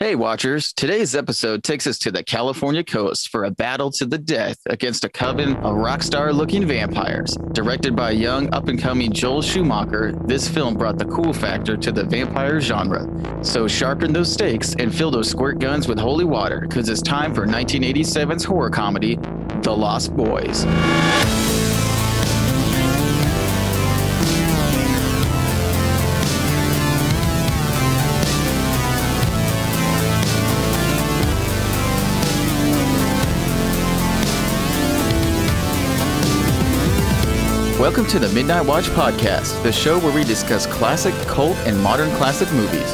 Hey, watchers. Today's episode takes us to the California coast for a battle to the death against a coven of rock star looking vampires. Directed by young up and coming Joel Schumacher, this film brought the cool factor to the vampire genre. So sharpen those stakes and fill those squirt guns with holy water because it's time for 1987's horror comedy, The Lost Boys. Welcome to the Midnight Watch Podcast, the show where we discuss classic, cult, and modern classic movies.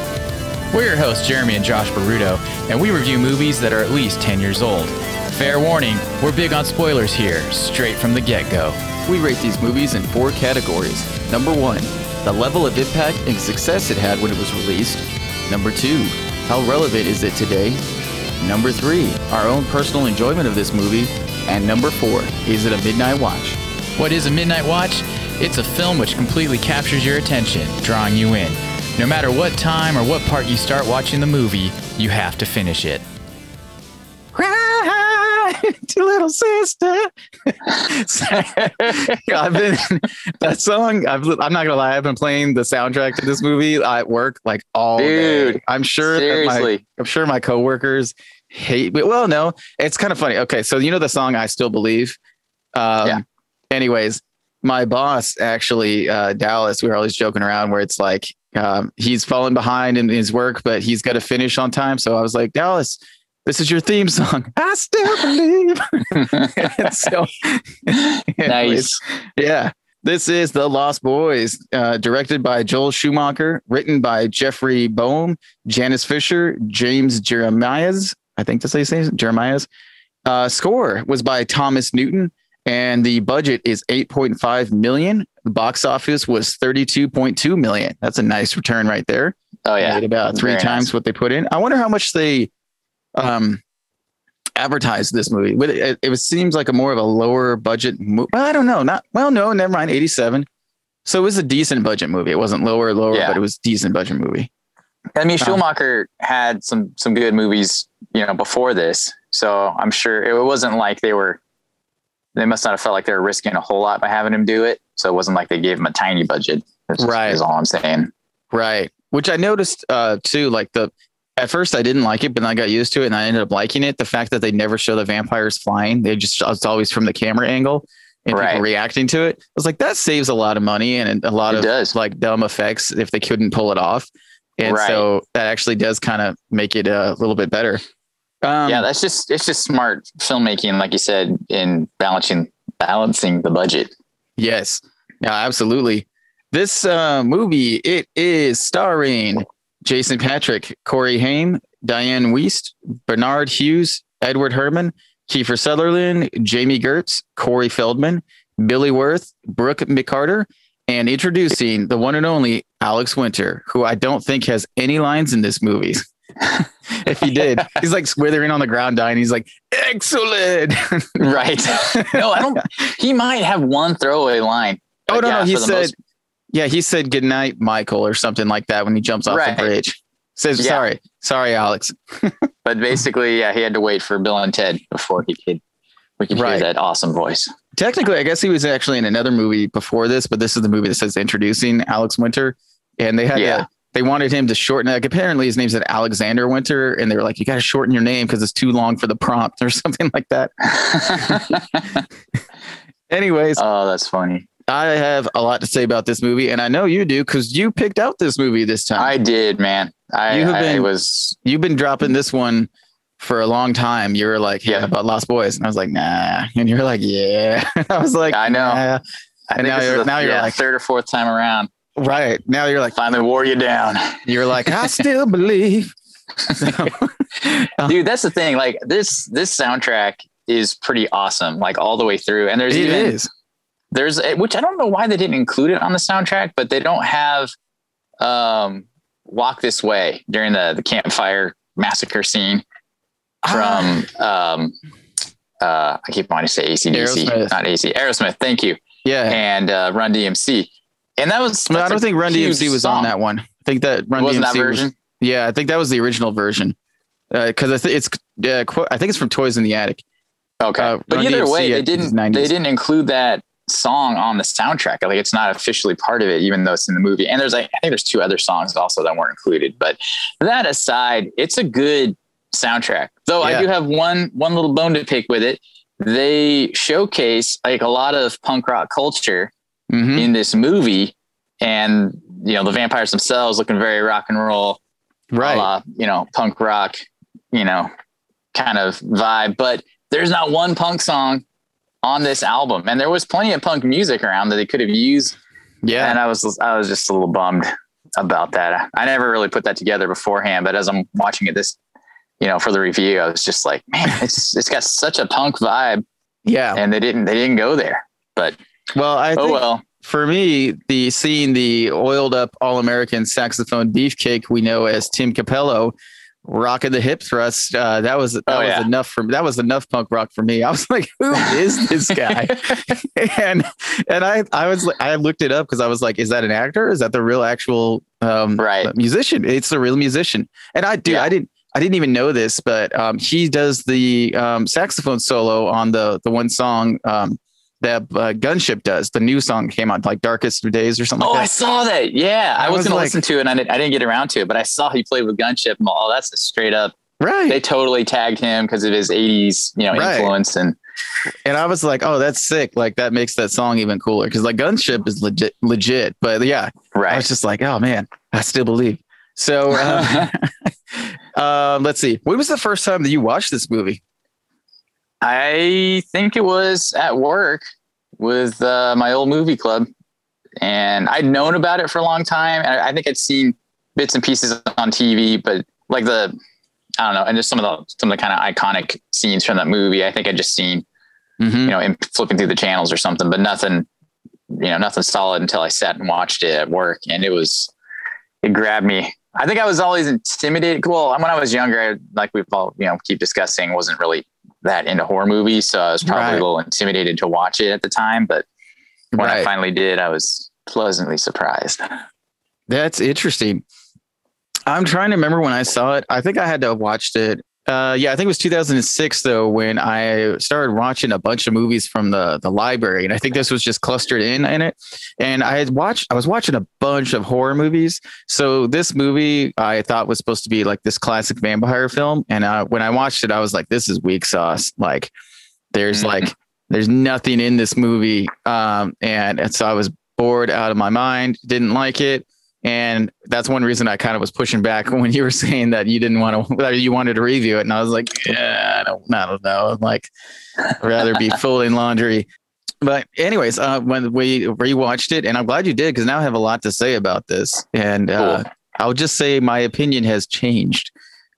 We're your hosts, Jeremy and Josh Baruto, and we review movies that are at least 10 years old. Fair warning, we're big on spoilers here, straight from the get go. We rate these movies in four categories. Number one, the level of impact and success it had when it was released. Number two, how relevant is it today? Number three, our own personal enjoyment of this movie. And number four, is it a midnight watch? What is a midnight watch? It's a film which completely captures your attention, drawing you in. No matter what time or what part you start watching the movie, you have to finish it. Cry, little sister. I've been that song. I've, I'm not gonna lie. I've been playing the soundtrack to this movie at work like all Dude, day. I'm sure. that my, seriously. I'm sure my coworkers hate. me. Well, no, it's kind of funny. Okay, so you know the song "I Still Believe." Um, Yeah. Anyways, my boss actually, uh, Dallas, we were always joking around where it's like um, he's falling behind in his work, but he's got to finish on time. So I was like, Dallas, this is your theme song. I still believe. So, nice. yeah. This is The Lost Boys, uh, directed by Joel Schumacher, written by Jeffrey Boam, Janice Fischer, James Jeremiah's. I think that's how you say it, Jeremiah's. Uh, score was by Thomas Newman, and the budget is 8.5 million. The box office was 32.2 million. That's a nice return right there. Oh yeah. About three Very times nice. what they put in. I wonder how much they um advertised this movie. With it, it was, seems like a more of a lower budget movie. Well, I don't know. Not well, no, never mind. 87. So it was a decent budget movie. It wasn't lower, lower, Yeah. but it was decent budget movie. I mean, Uh, Schumacher had some some good movies, you know, before this. So I'm sure it wasn't like they were. They must not have felt like they were risking a whole lot by having him do it. So it wasn't like they gave him a tiny budget. Right. Is all I'm saying. Right. Which I noticed uh too, like the at first I didn't like it, but then I got used to it and I ended up liking it. The fact that they never show the vampires flying, they just it's always from the camera angle and Right. people reacting to it. I was like, that saves a lot of money and a lot It of does. like dumb effects if they couldn't pull it off. And Right. so that actually does kind of make it a little bit better. Um, yeah, that's just it's just smart filmmaking, like you said, in balancing balancing the budget. Yes. Yeah, absolutely. This uh, movie, it is starring Jason Patric, Corey Haim, Dianne Wiest, Bernard Hughes, Edward Herrmann, Kiefer Sutherland, Jami Gertz, Corey Feldman, Billy Wirth, Brooke McCarter, and introducing the one and only Alex Winter, who I don't think has any lines in this movie. if he did, he's like withering on the ground dying. He's like, excellent. Right. no, I don't. He might have one throwaway line. Oh no, yeah, no, he said, most- yeah, he said good night, Michael, or something like that when he jumps off Right. the bridge. Says Yeah. sorry, sorry, Alex. But basically, yeah, he had to wait for Bill and Ted before he could we could Right. hear that awesome voice. Technically, I guess he was actually in another movie before this, but this is the movie that says introducing Alex Winter, and they had Yeah. They wanted him to shorten. Like apparently, his name's Alexander Winter, and they were like, you got to shorten your name because it's too long for the prompt or something like that. Anyways, oh, that's funny. I have a lot to say about this movie, and I know you do because you picked out this movie this time. I did, man. I, You have I been- was you've been dropping this one for a long time. You were like, yeah, Yeah. about Lost Boys. And I was like, nah. And you're like, yeah. I was like, I know. "Nah." I And now you're- now you're yeah, like- third or fourth time around. Right. Now you're like, Finally wore you down. you're like, I still believe. So, Dude, that's the thing. Like this this soundtrack is pretty awesome, like all the way through. And there's it even is. there's which I don't know why they didn't include it on the soundtrack, but they don't have um Walk This Way during the the campfire massacre scene Ah. from um uh I keep wanting to say ACDC, Aerosmith. not AC Aerosmith, thank you. Yeah. And uh Run DMC. And that was I, mean, I that's don't think Run DMC was on that one. I think that Run Wasn't DMC that version? Was, yeah, I think that was the original version. because I think it's uh, quote, I think it's from Toys in the Attic. Okay, Uh, but Run either DMC way, they didn't 90s. they didn't include that song on the soundtrack. Like it's not officially part of it, even though it's in the movie. And there's like I think there's two other songs also that weren't included. But that aside, it's a good soundtrack. Though I do have one one little bone to pick with it. They showcase like a lot of punk rock culture Mhm. in this movie, and you know the vampires themselves looking very rock and roll Right. la, you know, punk rock, you know, kind of vibe. But there's not one punk song on this album, and there was plenty of punk music around that they could have used. Yeah. And I was, I was just a little bummed about that. I never really put that together beforehand, but as I'm watching it this, you know, for the review, I was just like, man, it's it's got such a punk vibe, yeah. and they didn't they didn't go there. But Well, I oh think well, for me, the seeing the oiled up all American saxophone beefcake we know as Tim Cappello rocking the hip thrust, uh, that was that Oh, was yeah. enough for that was enough punk rock for me. I was like, who is this guy? and and I I was I looked it up because I was like, is that an actor? Is that the real actual um, Right. musician? It's the real musician. And I do Yeah. I didn't. I didn't even know this, but um, he does the um, saxophone solo on the the one song um, that uh, Gunship does. The new song came out like Darkest of Days or something Oh, I like that. saw that. Yeah, I, I was, was to like- listen to it, and I didn't, I didn't get around to it. But I saw he played with Gunship. And, oh, that's a straight up. Right. They totally tagged him because of his '80s, you know, Right. influence. And and I was like, oh, that's sick. Like that makes that song even cooler because like Gunship is legit, legit. But yeah, right. I was just like, oh man, I still believe. So um, um, let's see. When was the first time that you watched this movie? I think it was at work with uh, my old movie club, and I'd known about it for a long time. And I, I think I'd seen bits and pieces on TV, but like the I don't know, and just some of the some of the kind of iconic scenes from that movie. I think I'd just seen Mhm. you know, in flipping through the channels or something, but nothing, you know, nothing solid until I sat and watched it at work. And it was, it grabbed me. I think I was always intimidated. Well, when I was younger, I, like we've all, you know, keep discussing, wasn't really that into horror movies. So I was probably Right. a little intimidated to watch it at the time. But when I finally did, I was pleasantly surprised. That's interesting. I'm trying to remember when I saw it. I think I had to have watched it. Uh, yeah, I think it was 2006 though when I started watching a bunch of movies from the the library, and I think this was just clustered in in it. And I had watched, I was watching a bunch of horror movies. So this movie I thought was supposed to be like this classic vampire film, and uh, when I watched it, I was like, this is weak sauce. Like, there's Mhm. like there's nothing in this movie, um, and, and so I was bored out of my mind. Didn't like it. And that's one reason I kind of was pushing back when you were saying that you didn't want to, you wanted to review it. And I was like, yeah, I don't, I don't know. I'm like, I'd rather be folding laundry. But anyways, uh, when we rewatched it, and I'm glad you did because now I have a lot to say about this. And uh, Cool. I'll just say my opinion has changed.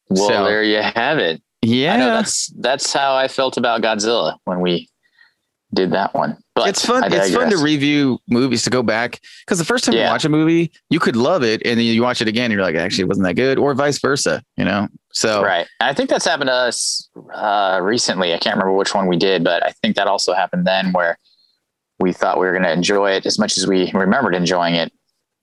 Well, So- there you have it. Yeah, that's, that's how I felt about Godzilla when we did that one. But it's fun. It's fun to review movies to go back because the first time you watch a movie, you could love it, and then you watch it again, and you're like, actually, it wasn't that good, or vice versa. You know, so Right. I think that's happened to us uh, recently. I can't remember which one we did, but I think that also happened then where we thought we were going to enjoy it as much as we remembered enjoying it.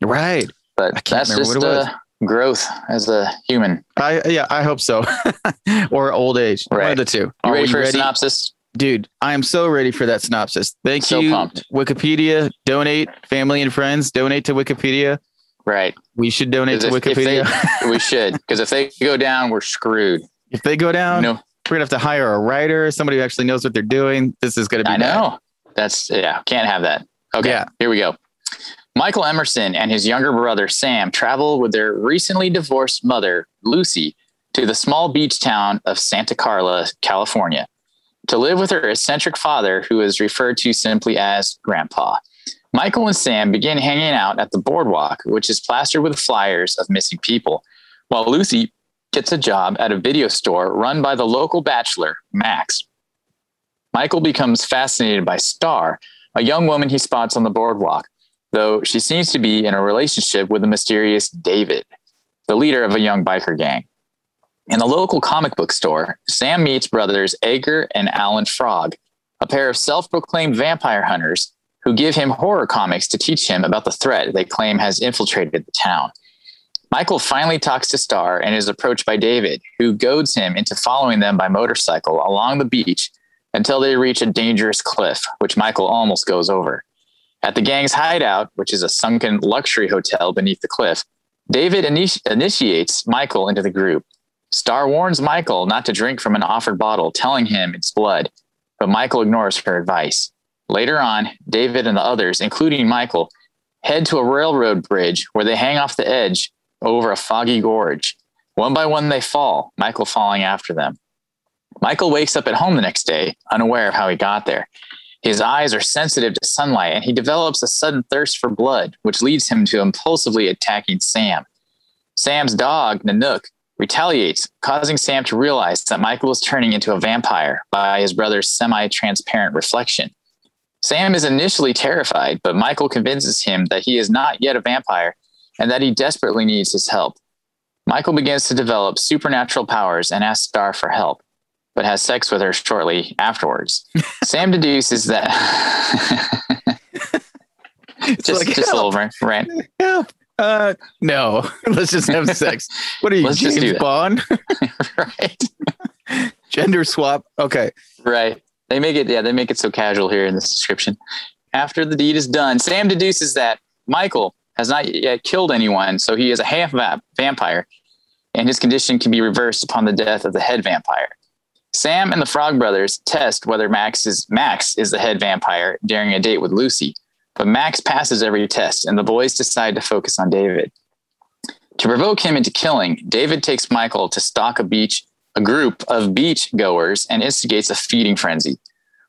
right. But that's just what it was. uh, growth as a human. I yeah, I hope so. or old age. One of the two. You Are ready for a synopsis? Dude, I am so ready for that synopsis. Thank So you. pumped. Wikipedia, donate, family and friends, donate to Wikipedia. Right. We should donate to if- if they- Wikipedia. we should, because if they go down, we're screwed. if they go down, no, we're gonna have to hire a writer, somebody who actually knows what they're doing. This is gonna be I bad. know. That's, yeah, can't have that. Okay. Yeah. Here we go. Michael Emerson and his younger brother, Sam, travel with their recently divorced mother, Lucy, to the small beach town of Santa Carla, California, to live with her eccentric father, who is referred to simply as Grandpa. Michael and Sam begin hanging out at the boardwalk, which is plastered with flyers of missing people, while Lucy gets a job at a video store run by the local bachelor, Max. Michael becomes fascinated by Star, a young woman he spots on the boardwalk, though she seems to be in a relationship with the mysterious David, the leader of a young biker gang. In a local comic book store, Sam meets brothers Edgar and Alan Frog, a pair of self proclaimed vampire hunters who give him horror comics to teach him about the threat they claim has infiltrated the town. Michael finally talks to Star and is approached by David, who goads him into following them by motorcycle along the beach until they reach a dangerous cliff, which Michael almost goes over. At the gang's hideout, which is a sunken luxury hotel beneath the cliff, David initi- initiates Michael into the group. Star warns Michael not to drink from an offered bottle, telling him it's blood, but Michael ignores her advice. Later on, David and the others, including Michael, head to a railroad bridge where they hang off the edge over a foggy gorge. One by one, they fall, Michael falling after them. Michael wakes up at home the next day, unaware of how he got there. His eyes are sensitive to sunlight and he develops a sudden thirst for blood, which leads him to impulsively attacking Sam. Sam's dog, Nanook, retaliates, causing Sam to realize that Michael is turning into a vampire by his brother's semi transparent reflection. Sam is initially terrified, but Michael convinces him that he is not yet a vampire and that he desperately needs his help. Michael begins to develop supernatural powers and asks Star for help but has sex with her shortly afterwards. Sam deduces that just like, just a little rant. Help. Uh, no, let's just have sex. What are you, Let's James. Bond? right, Gender swap. Okay. right. They make it yeah, they make it so casual here in this description. After the deed is done, Sam deduces that Michael has not yet killed anyone, so he is a half vampire, and his condition can be reversed upon the death of the head vampire. Sam and the Frog Brothers test whether Max is Max is the head vampire during a date with Lucy, but Max passes every test, and the boys decide to focus on David. To provoke him into killing, David takes Michael to stalk a beach, a group of beach goers, and instigates a feeding frenzy.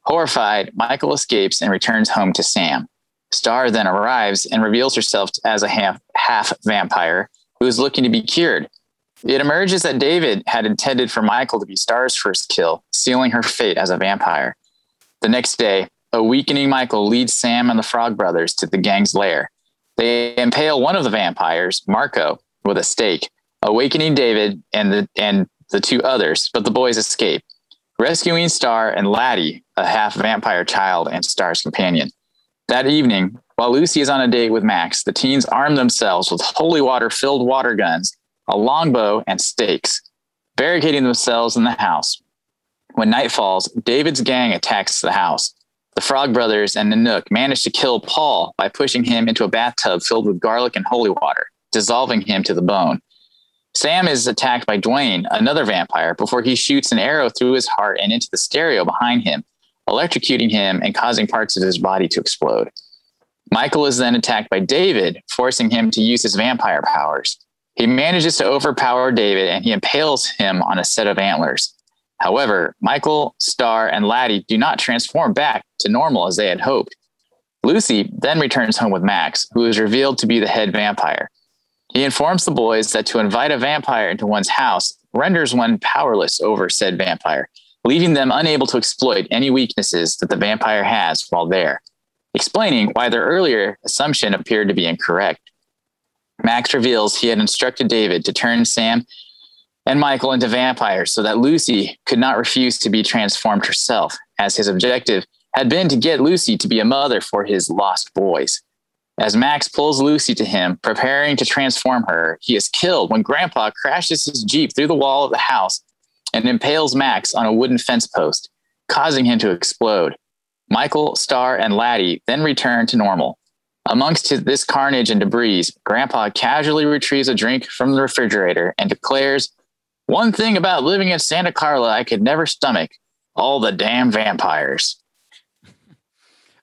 Horrified, Michael escapes and returns home to Sam. Star then arrives and reveals herself as a half, half vampire who is looking to be cured. It emerges that David had intended for Michael to be Star's first kill, sealing her fate as a vampire. The next day, a weakening Michael leads Sam and the Frog Brothers to the gang's lair. They impale one of the vampires, Marco, with a stake, awakening David and the and the two others, but the boys escape, rescuing Star and Laddie, a half vampire child and Star's companion. That evening, while Lucy is on a date with Max, the teens arm themselves with holy water filled water guns, a longbow, and stakes, barricading themselves in the house. When night falls, David's gang attacks the house. The Frog Brothers and Nanook manage to kill Paul by pushing him into a bathtub filled with garlic and holy water, dissolving him to the bone. Sam is attacked by Dwayne, another vampire, before he shoots an arrow through his heart and into the stereo behind him, electrocuting him and causing parts of his body to explode. Michael is then attacked by David, forcing him to use his vampire powers. He manages to overpower David and he impales him on a set of antlers. However, Michael, Star, and Laddie do not transform back to normal as they had hoped. Lucy then returns home with Max, who is revealed to be the head vampire. He informs the boys that to invite a vampire into one's house renders one powerless over said vampire, leaving them unable to exploit any weaknesses that the vampire has while there, explaining why their earlier assumption appeared to be incorrect. Max reveals he had instructed David to turn Sam and Michael into vampires so that Lucy could not refuse to be transformed herself, as his objective had been to get Lucy to be a mother for his lost boys. As Max pulls Lucy to him, preparing to transform her, he is killed when Grandpa crashes his Jeep through the wall of the house and impales Max on a wooden fence post, causing him to explode. Michael, Star, and Laddie then return to normal. Amongst this carnage and debris, Grandpa casually retrieves a drink from the refrigerator and declares, One thing about living in Santa Carla I could never stomach all the damn vampires.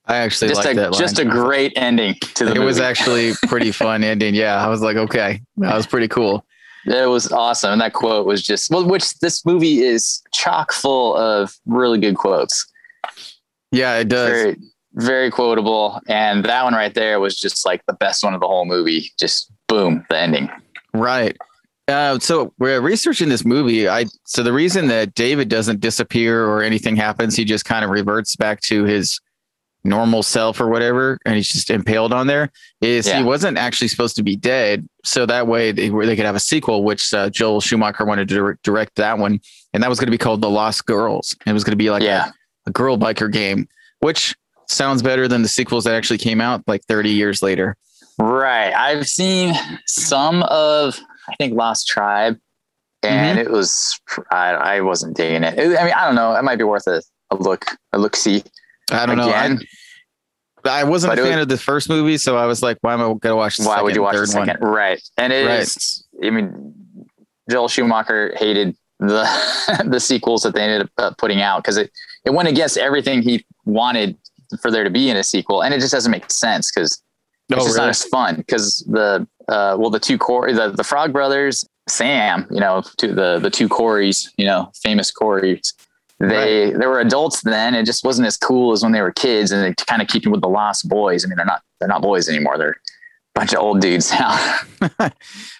I actually Just a that line. just a great ending to the it was actually pretty fun ending. Yeah, I was like, okay, that was pretty cool. It was awesome. And that quote was just well, which this movie is chock full of really good quotes. Yeah, it does. Very, very quotable. And that one right there was just like the best one of the whole movie. Just boom, the ending. Right. Uh, so we're researching this movie. I so the reason that David doesn't disappear or anything happens, he just kind of reverts back to his normal self or whatever, and he's just impaled on there. Is Yeah. he wasn't actually supposed to be dead, so that way they, they could have a sequel, which uh, Joel Schumacher wanted to dir- direct that one, and that was going to be called The Lost Girls. It was going to be like yeah. a, a girl biker game, which sounds better than the sequels that actually came out like 30 years later. Right. I've seen some of I think Lost Tribe, and mm-hmm. it was I, I wasn't digging it. It- I mean, I don't know. It might be worth a, a look, a look see. I don't know. I, I wasn't But a fan was- of the first movie, so I was like, why am I gonna watch the Why second would you watch the second? Right, and it Right. is- I mean, Joel Schumacher hated the the sequels that they ended up putting out because it it went against everything he wanted for there to be in a sequel, and it just doesn't make sense because one? it's just really? not as fun because the uh well the two core the, the frog brothers sam you know to the the two corys you know famous corys they they were adults then it just wasn't as cool as when they were kids and they kind of keeping with the lost boys i mean they're not they're not boys anymore they're a bunch of old dudes now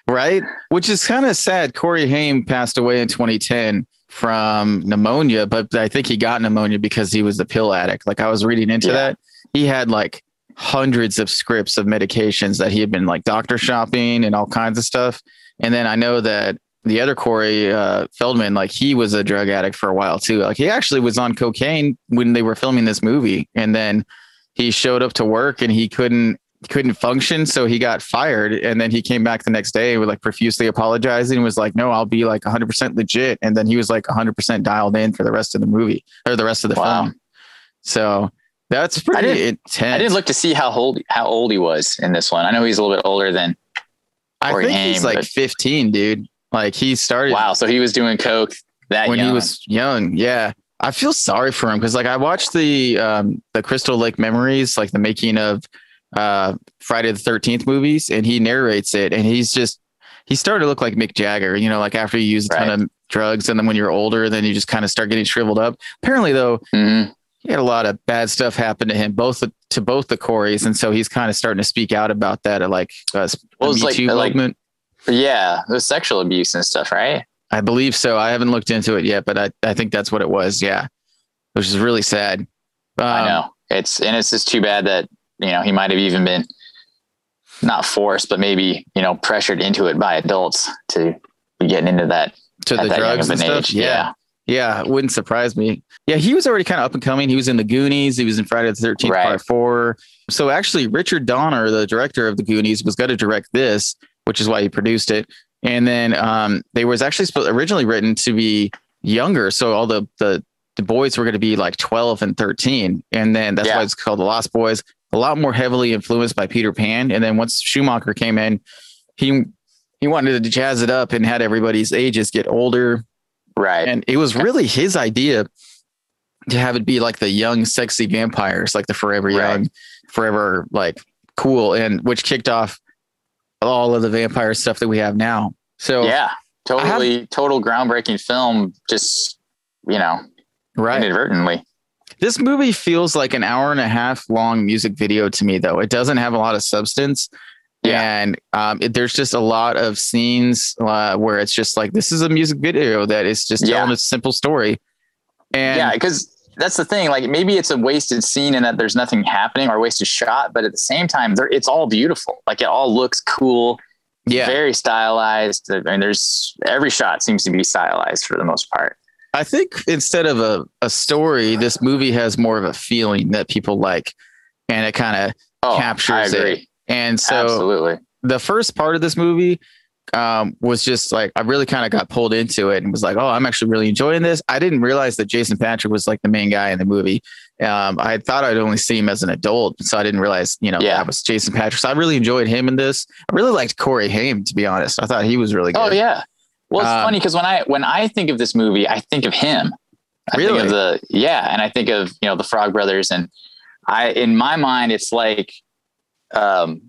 right? Which is kind of sad. Corey Haim passed away in 2010 from pneumonia, but I think he got pneumonia because he was a pill addict. Like I was reading into Yeah. that. He had like hundreds of scripts of medications that he had been like doctor shopping and all kinds of stuff. And then I know that the other Corey uh, Feldman, like he was a drug addict for a while too. Like he actually was on cocaine when they were filming this movie, and then he showed up to work and he couldn't couldn't function, so he got fired. And then he came back the next day with like profusely apologizing and was like, "No, I'll be like 100 percent legit." And then he was like 100 percent dialed in for the rest of the movie or the rest of the Wow. film. So that's pretty didn't- intense. i didn't look to see how old how old he was in this one i know he's a little bit older than I think he's like but- 15, dude. Like he started wow so he was doing coke that when he was young. Yeah. I feel sorry for him because like I watched the um the Crystal Lake Memories, like the making of uh Friday the thirteenth movies, and he narrates it and he's just he started to look like Mick Jagger, you know, like after you use a ton of drugs and then when you're older, then you just kind of start getting shriveled up. Apparently though, Mhm. He had a lot of bad stuff happen to him, both to both the Corys, and so he's kind of starting to speak out about that, at like uh, Well, Me like- Too like- yeah the sexual abuse and stuff right I believe so. I haven't looked into it yet, but I, I think that's what it was. Yeah. Which is really sad. Um, I know it's and it's just too bad that you know he might have even been not forced, but maybe you know pressured into it by adults to be getting into that To the that drugs of and stuff. age. Yeah. Yeah. It wouldn't surprise me. Yeah. He was already kind of up and coming. He was in the Goonies. He was in Friday the 13th Right. Part 4. So actually, Richard Donner, the director of the Goonies, was going to direct this, which is why he produced it. And then um, they was actually originally written to be younger. So all the, the, the boys were going to be like 12 and 13. And then that's Yeah. why it's called The Lost Boys. A lot more heavily influenced by Peter Pan. And then once Schumacher came in, he he wanted to jazz it up and had everybody's ages get older. Right. And it was really his idea to have it be like the young, sexy vampires, like the forever Right. young, forever like cool, and which kicked off all of the vampire stuff that we have now. So yeah, totally, total groundbreaking film. Just you know, right. inadvertently. This movie feels like an hour and a half long music video to me, though. It doesn't have a lot of substance. Yeah. And um, it, there's just a lot of scenes uh, where it's just like, this is a music video that is just Yeah. telling a simple story. And yeah, because that's the thing. Like maybe it's a wasted scene and that there's nothing happening or wasted shot, but at the same time, there it's all beautiful. Like it all looks cool. yeah, very stylized. I mean, there's every shot seems to be stylized for the most part. I think instead of a, a story, this movie has more of a feeling that people like. And it kind of, Oh, Captures I it. And so Absolutely. the first part of this movie um, was just like I really kind of got pulled into it and was like, oh, I'm actually really enjoying this. I didn't realize that Jason Patric was like the main guy in the movie. Um, I thought I'd only see him as an adult, so I didn't realize, you know, Yeah. that was Jason Patric. So I really enjoyed him in this. I really liked Corey Haim, to be honest. I thought he was really good. Oh yeah. Well, it's Um, funny because when I when I think of this movie, I think of him. I Really? think of the yeah, and I think of you know the Frog Brothers, and I in my mind it's like, um,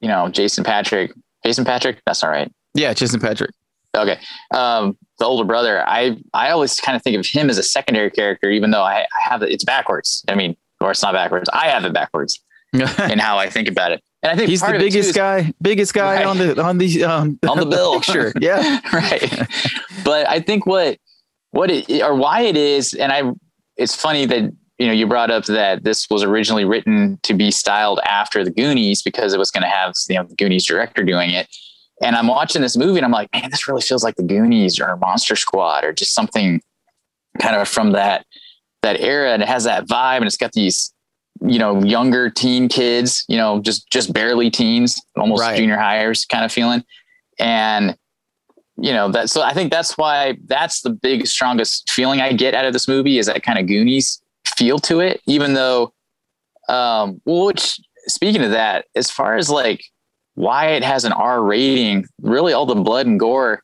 you know Jason Patric. Jason Patric. That's all right. Yeah, Jason Patric. Okay. Um, the older brother, I, I always kind of think of him as a secondary character, even though I, I have it, it's backwards. I mean, or it's not backwards. I have it backwards in how I think about it. And I think He's the part of it, too, biggest is- guy, biggest guy Right. on the on the um On the bill. Sure, Yeah. right. But I think what, what it, or why it is, and I, it's funny that, you know, you brought up that this was originally written to be styled after the Goonies because it was going to have, you know, the Goonies director doing it. And I'm watching this movie and I'm like, man, this really feels like the Goonies or Monster Squad or just something kind of from that, that era. And it has that vibe and it's got these, you know, younger teen kids, you know, just, just barely teens, almost Right. junior hires kind of feeling. and you know that. So I think that's why that's the big strongest feeling I get out of this movie is that kind of Goonies feel to it. Even though, um, which speaking of that, as far as like why it has an R rating, really all the blood and gore.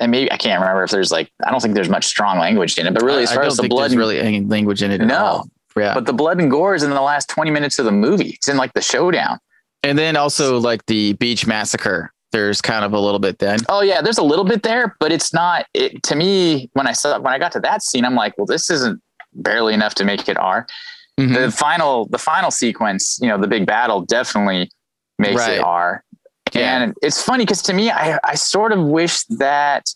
And maybe I can't remember if there's like I don't think there's much strong language in it, but really as I far don't as the blood there's and really any language in it. No. Yeah. but the blood and gore is in the last 20 minutes of the movie. It's in like the showdown. and then also like the beach massacre. There's kind of a little bit then. Oh yeah, there's a little bit there, but it's not it to me when I saw when I got to that scene, I'm like, well, this isn't barely enough to make it R. Mhm. The final the final sequence, you know, the big battle definitely makes Right. it R. Yeah. And it's funny because to me, I, I sort of wish that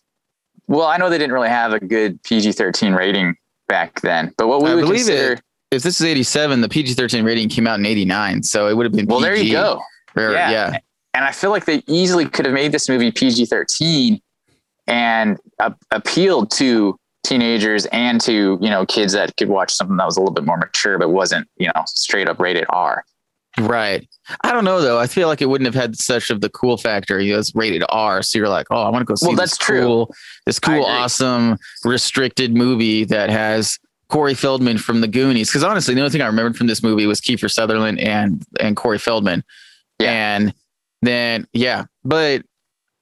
well, I know they didn't really have a good PG 13 rating back then, but what we I would believe consider it. If this is 87, the PG-13 rating came out in 89, so it would have been. well, there you go. or- Yeah. yeah. and I feel like they easily could have made this movie PG 13 and uh, appealed to teenagers and to, you know, kids that could watch something that was a little bit more mature, but wasn't, you know, straight up rated R. Right. I don't know though. I feel like it wouldn't have had such of the cool factor. You know, it's rated R, so you're like, oh, I want to go see Well, this that's true. cool, this cool, awesome, restricted movie that has Corey Feldman from the Goonies. Because honestly, the only thing I remembered from this movie was Kiefer Sutherland and and Corey Feldman. Yeah. And then yeah, but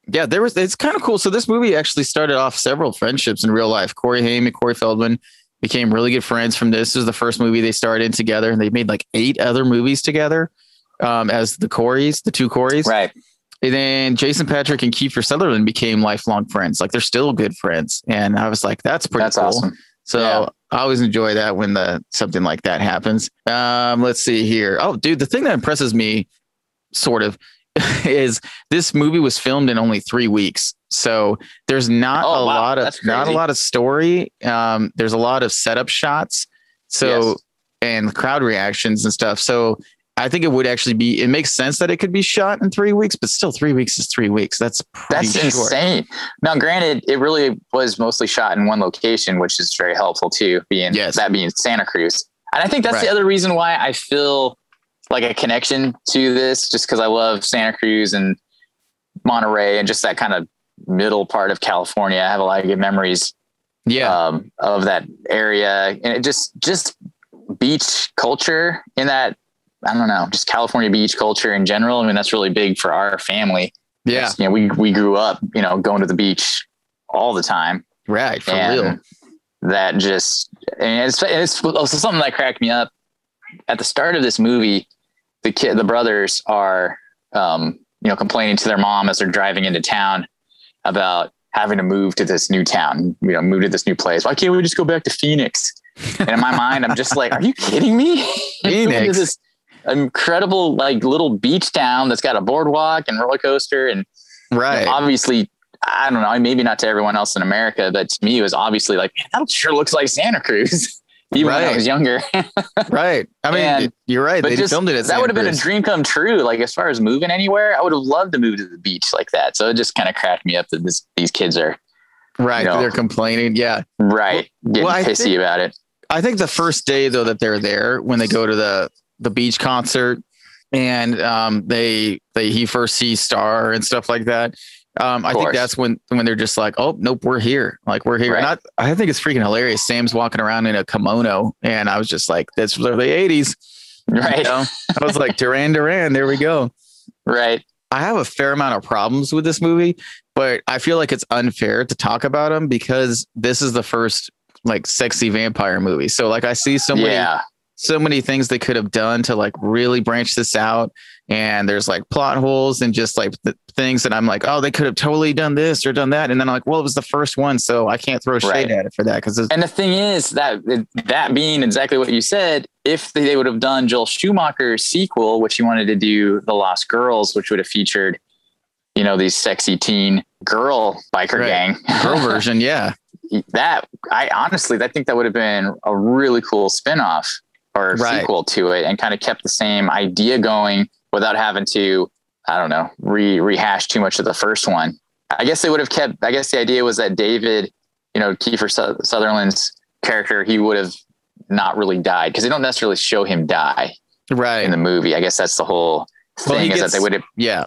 yeah, there was. It's kind of cool. So this movie actually started off several friendships in real life. Corey Haim and Corey Feldman became really good friends from this. This was the first movie they starred in together, and they made like eight other movies together um, as the Coreys, the two Coreys. Right. And then Jason Patric and Kiefer Sutherland became lifelong friends. Like they're still good friends, and I was like, that's pretty That's cool. awesome. So Yeah. I always enjoy that when the something like that happens. Um, let's see here. Oh, dude, the thing that impresses me, sort of, is this movie was filmed in only three weeks. So there's not Oh, a wow. lot of not a lot of story. Um, there's a lot of setup shots. So Yes. and crowd reactions and stuff. So I think it would actually be. It makes sense that it could be shot in three weeks, but still, three weeks is three weeks. That's pretty That's short. insane. Now, granted, it really was mostly shot in one location, which is very helpful too, being Yes. that being Santa Cruz. And I think that's Right. the other reason why I feel like a connection to this, just because I love Santa Cruz and Monterey and just that kind of middle part of California. I have a lot of good memories Yeah, um, of that area, and it just just beach culture in that. I don't know, just California beach culture in general. I mean, that's really big for our family yeah, you know, we we grew up, you know, going to the beach all the time, right, for and real. that just and it's it's also something that cracked me up at the start of this movie. The kid, the brothers are, um, you know, complaining to their mom as they're driving into town about having to move to this new town, you know, move to this new place. Why can't we just go back to Phoenix? And in my mind, I'm just like, are you kidding me? You're going to Phoenix. this incredible like little beach town that's got a boardwalk and roller coaster and Right. obviously i don't know maybe not to everyone else in america but to me it was obviously like that sure looks like santa cruz even when i was younger Right. I mean, And- you're right. They just filmed it at that would have been a dream come true like as far as moving anywhere i would have loved to move to the beach like that so it just kind of cracked me up that this, these kids are Right. No. They're complaining. Yeah. right getting well, I pissy think- about it I think the first day though that they're there when they go to the the beach concert and um they they he first sees Star and stuff like that. Um, I think that's when when they're just like, oh nope, we're here, like we're here. And I, I think it's freaking hilarious. Sam's walking around in a kimono, and I was just like, that's literally eighties. right You know? I was like, Duran Duran, there we go. right I have a fair amount of problems with this movie, but I feel like it's unfair to talk about them because this is the first like sexy vampire movie. So like I see so many yeah so many things they could have done to like really branch this out and there's like plot holes and just like the things that I'm like, oh, they could have totally done this or done that and then I'm like, well, it was the first one, so I can't throw shade Right. at it for that because And the thing is that that being exactly what you said, if they would have done Joel Schumacher's sequel, which he wanted to do The Lost Girls, which would have featured, you know, these sexy teen girl biker Right. gang, girl version, yeah, that I honestly, I think that would have been a really cool spinoff or Right. sequel to it, and kind of kept the same idea going without having to, I don't know, re rehash too much of the first one. I guess they would have kept. I guess the idea was that David, you know, Kiefer Su- Sutherland's character, he would have not really died because they don't necessarily show him die right, in the movie. I guess that's the whole Well, thing is gets- that they would have. yeah.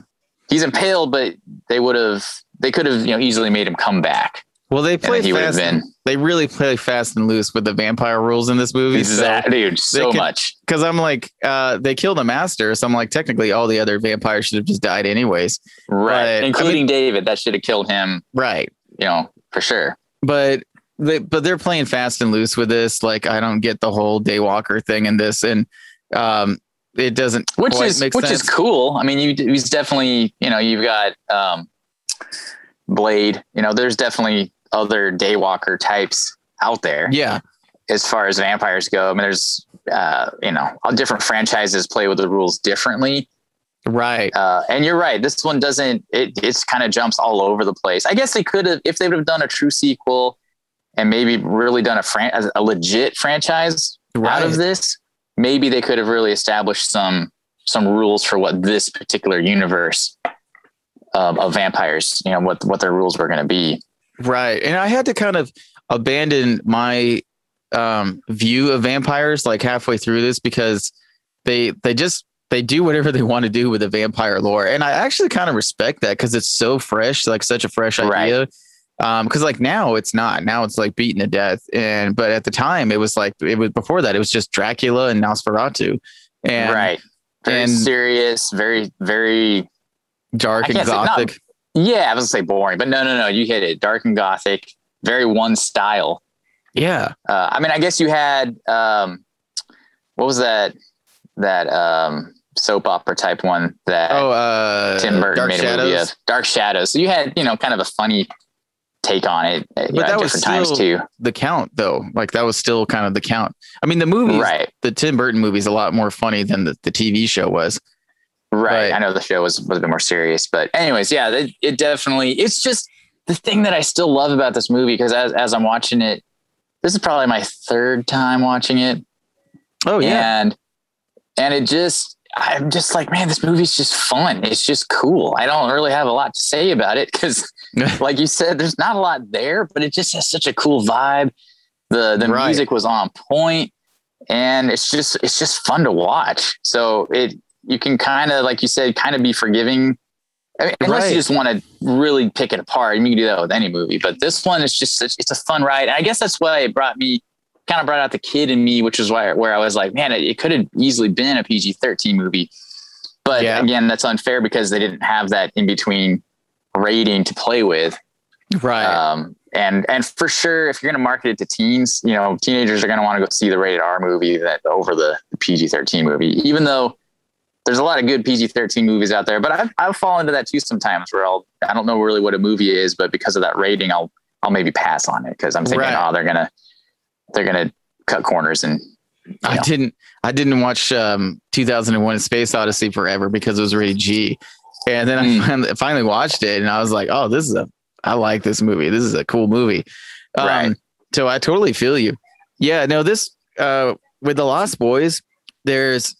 he's impaled, but they would have they could have you know easily made him come back. Well, they play fast. They really play fast and loose with the vampire rules in this movie. exact, dude so could- much. Because I'm like, uh, they killed the master, so I'm like, technically, all the other vampires should have just died anyways. Right, But, I including David. That should have killed him. Right. You know for sure. But they, but they're playing fast and loose with this. Like, I don't get the whole Daywalker thing in this, and um, it doesn't which quite is which sense. is cool. I mean, you he's definitely you know you've got um, Blade. You know, there's definitely other Daywalker types out there Yeah. as far as vampires go. I mean, there's uh, you know all different franchises play with the rules differently. Right. Uh, and you're right. This one doesn't. It it's kind of jumps all over the place. I guess they could have if they would have done a true sequel and maybe really done a fran- a legit franchise out of this. Maybe they could have really established some some rules for what this particular universe um, of vampires. You know what what their rules were going to be. Right. And I had to kind of abandon my um, view of vampires like halfway through this because they they just they do whatever they want to do with the vampire lore. And I actually kind of respect that because it's so fresh, like such a fresh Right. idea. Um, because like now it's not. Now it's like beaten to death. And but at the time it was like it was before that, it was just Dracula and Nosferatu. And right. Very and- serious. Very very. dark and say- not- gothic. Yeah, I was gonna say boring, but no, no, no. You hit it. Dark and gothic. Very one style. yeah. Uh, I mean, I guess you had um, what was that that um, soap opera type one that Oh uh Tim Burton Dark made a movie of Dark Shadows. So you had you know kind of a funny take on it, uh, But know, that at was different times still- too. the count though. Like that was still kind of the count. I mean, the movie, Right, the Tim Burton movie is a lot more funny than the, the TV show was. Right. Right. I know the show was was a bit more serious, but anyways, yeah, it, it definitely. It's just the thing that I still love about this movie because as as I'm watching it, this is probably my third time watching it. Oh yeah. and and it just i'm just like man this movie's just fun it's just cool i don't really have a lot to say about it because like you said there's not a lot there but it just has such a cool vibe the the Right. music was on point and it's just it's just fun to watch so it you can kind of like you said kind of be forgiving I mean, unless Right. you just want to really pick it apart you can do that with any movie but this one is just such, it's a fun ride and i guess that's why it brought me kind of brought out the kid in me, which is why where I was like, man, it, it could have easily been a PG thirteen movie. But Yeah. again, that's unfair because they didn't have that in between rating to play with. right. Um, and and for sure, if you're going to market it to teens, you know, teenagers are going to want to go see the rated R movie that over the, the PG thirteen movie. Even though there's a lot of good PG thirteen movies out there, but I've I've fallen into that too sometimes where I'll I don't know really what a movie is, but because of that rating, I'll I'll maybe pass on it because I'm thinking, Right. oh, they're gonna they're gonna cut corners and I know. didn't. I didn't watch um, 2001: Space Odyssey forever because it was rated G, and then I Mm. finally, finally watched it, and I was like, "Oh, this is a. I like this movie. This is a cool movie." Um, Right. So I totally feel you. Yeah. No. This uh, with the Lost Boys, there's.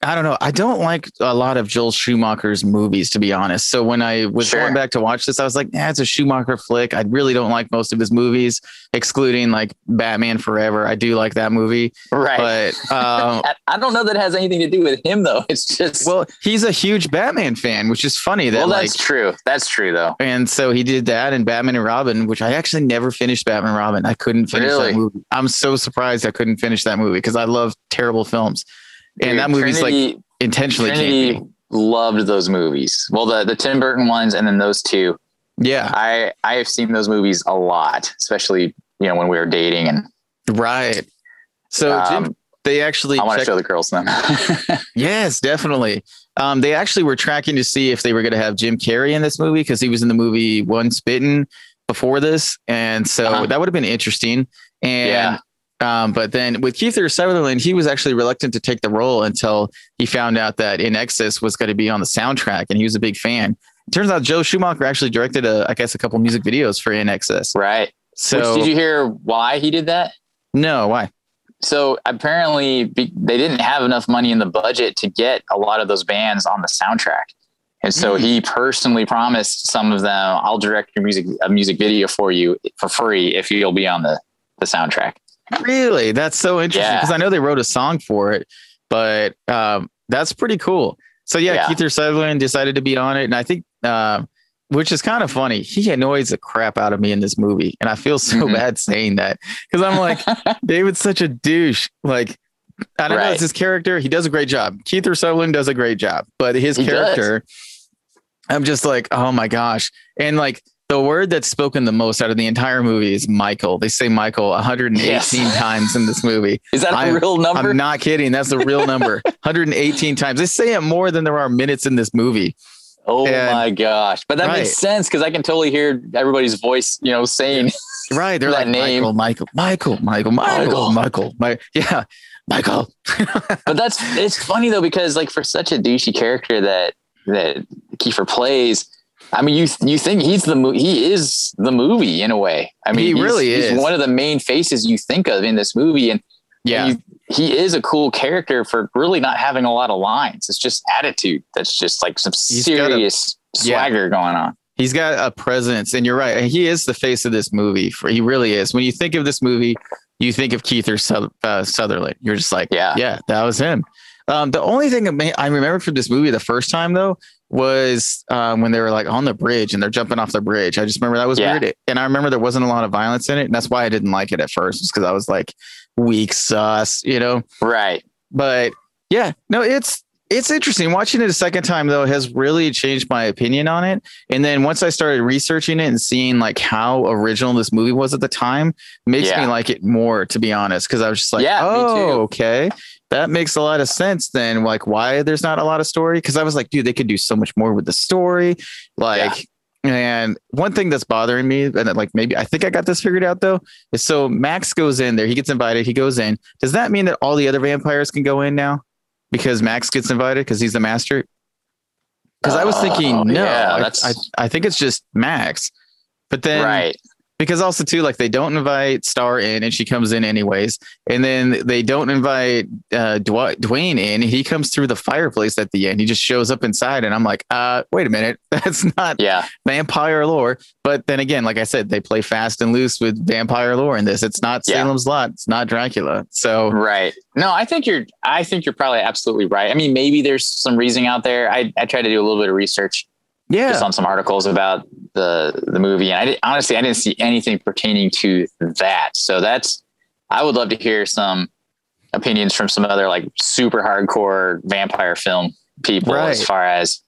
I don't know. I don't like a lot of Joel Schumacher's movies, to be honest. So when I was Sure. going back to watch this, I was like, "Yeah, it's a Schumacher flick." I really don't like most of his movies, excluding like Batman Forever. I do like that movie, right. but um, I, don't know that it has anything to do with him though. It's just well, well, he's a huge Batman fan, which is funny that like, that's true. That's true though. and so he did that and Batman and Robin, which I actually never finished Batman and Robin. I couldn't finish Really? that movie. I'm so surprised I couldn't finish that movie because I love terrible films, and Dude, that movie's like Trinity, intentionally Trinity campy. loved those movies. Well, the the Tim Burton ones and then those two. Yeah, I I have seen those movies a lot, especially you know when we were dating and right. So Jim, um, they actually I want to show the girls them. Yes, definitely. Um, they actually were tracking to see if they were going to have Jim Carrey in this movie because he was in the movie Once Bitten before this, and so Uh-huh. that would have been interesting. And Yeah. Um, but then with Kiefer Sutherland, he was actually reluctant to take the role until he found out that INXS was going to be on the soundtrack, and he was a big fan. It turns out Joe Schumacher actually directed, a, I guess, a couple music videos for INXS. right. So Which, did you hear why he did that? no, why? So apparently be, they didn't have enough money in the budget to get a lot of those bands on the soundtrack. And so Mm. he personally promised some of them, I'll direct your music, a music video for you for free if you'll be on the, the soundtrack. Really? That's so interesting Yeah. because I know they wrote a song for it, but um, that's pretty cool. So yeah, Yeah. Kiefer Sutherland decided to be on it, and I think, uh, which is kind of funny. He annoys the crap out of me in this movie, and I feel so Mhm. bad saying that because I'm like, David's such a douche. Like, I don't know, it's his character. He does a great job. Kiefer Sutherland does a great job, but his He does. character, I'm just like, oh my gosh, and like. The word that's spoken the most out of the entire movie is Michael. They say Michael 118 Yes. times in this movie. Is that a I'm- real number? I'm not kidding. That's the real number. 118 times. They say it more than there are minutes in this movie. oh and- my gosh! But that Right. makes sense because I can totally hear everybody's voice, you know, saying Right. They're That like name. Michael, Michael, Michael, Michael, Michael, Michael. My, yeah, Michael. but that's it's funny though because like for such a douchey character that that Kiefer plays, I mean you you think he's the mo- he is the movie in a way. I mean He he's- really he's is. one of the main faces you think of in this movie, and Yeah. you- he is a cool character for really not having a lot of lines. It's just attitude that's just like some He's got a- serious Yeah. swagger going on. He's got a presence, and you're right. He is the face of this movie. For he really is. When you think of this movie, you think of Kiefer Su- uh, Sutherland. You're just like, Yeah. yeah, that was him. Um, the only thing I remember from this movie the first time though was um, when they were like on the bridge and they're jumping off the bridge. I just remember that was Yeah. weird, and I remember there wasn't a lot of violence in it, and that's why I didn't like it at first, because I was like weak sauce, you know. Right. But yeah, no, it's it's interesting watching it a second time though has really changed my opinion on it. And then once I started researching it and seeing like how original this movie was at the time, makes Yeah. me like it more. To be honest, because I was just like, Yeah, oh, okay, that makes a lot of sense. Then like why there's not a lot of story? Because I was like, dude, they could do so much more with the story, like. And one thing that's bothering me, and like maybe I think I got this figured out though, is so Max goes in there, he gets invited, he goes in. Does that mean that all the other vampires can go in now? Because Max gets invited because he's the master? Because I was thinking, Oh, no, yeah, I, that's- I, I think it's just Max. But then, right. Because also too, like they don't invite Star in, and she comes in anyways, and then they don't invite uh, Dw- Dwayne in. He comes through the fireplace at the end. He just shows up inside, and I'm like, uh, wait a minute, that's not Yeah. vampire lore. But then again, like I said, they play fast and loose with vampire lore in this. It's not Yeah. Salem's Lot. It's not Dracula. So Right. No, I think you're I think you're probably absolutely right. I mean, maybe there's some reasoning out there. I, I tried to do a little bit of research yeah, just on some articles about the the movie. And I did, honestly I didn't see anything pertaining to that. So that's I would love to hear some opinions from some other like super hardcore vampire film people Right. as far as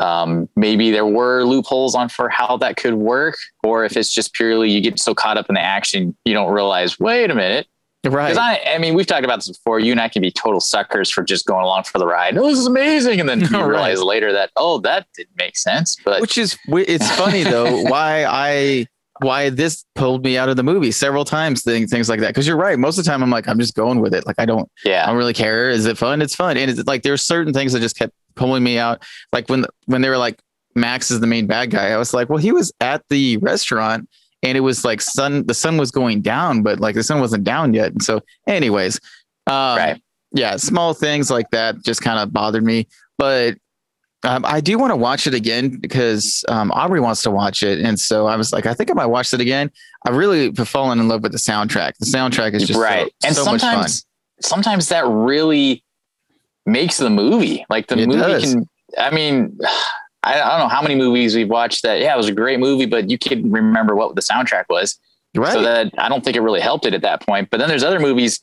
um, maybe there were loopholes on for how that could work, or if it's just purely you get so caught up in the action you don't realize. Wait a minute, right. because I, I mean, we've talked about this before. You and I can be total suckers for just going along for the ride. Oh, this is amazing, and then you Right. realize later that oh, that didn't make sense. But Which is it's funny though why I why this pulled me out of the movie several times things things like that because you're right most of the time I'm like I'm just going with it like I don't I don't really care is it fun it's fun and it's like there's certain things that just kept pulling me out like when when they were like Max is the main bad guy I was like well he was at the restaurant and it was like sun the sun was going down but like the sun wasn't down yet and so anyways um, Right. yeah small things like that just kind of bothered me but um, I do want to watch it again because um, Aubrey wants to watch it, and so I was like, I think I might watch it again. I really fallen in love with the soundtrack. The soundtrack is just right. so, and so much fun. sometimes, sometimes that really makes the movie. Like the It movie does. can. I mean, I, I don't know how many movies we've watched that. Yeah, it was a great movie, but you can remember what the soundtrack was. Right? So that I don't think it really helped it at that point. But then there's other movies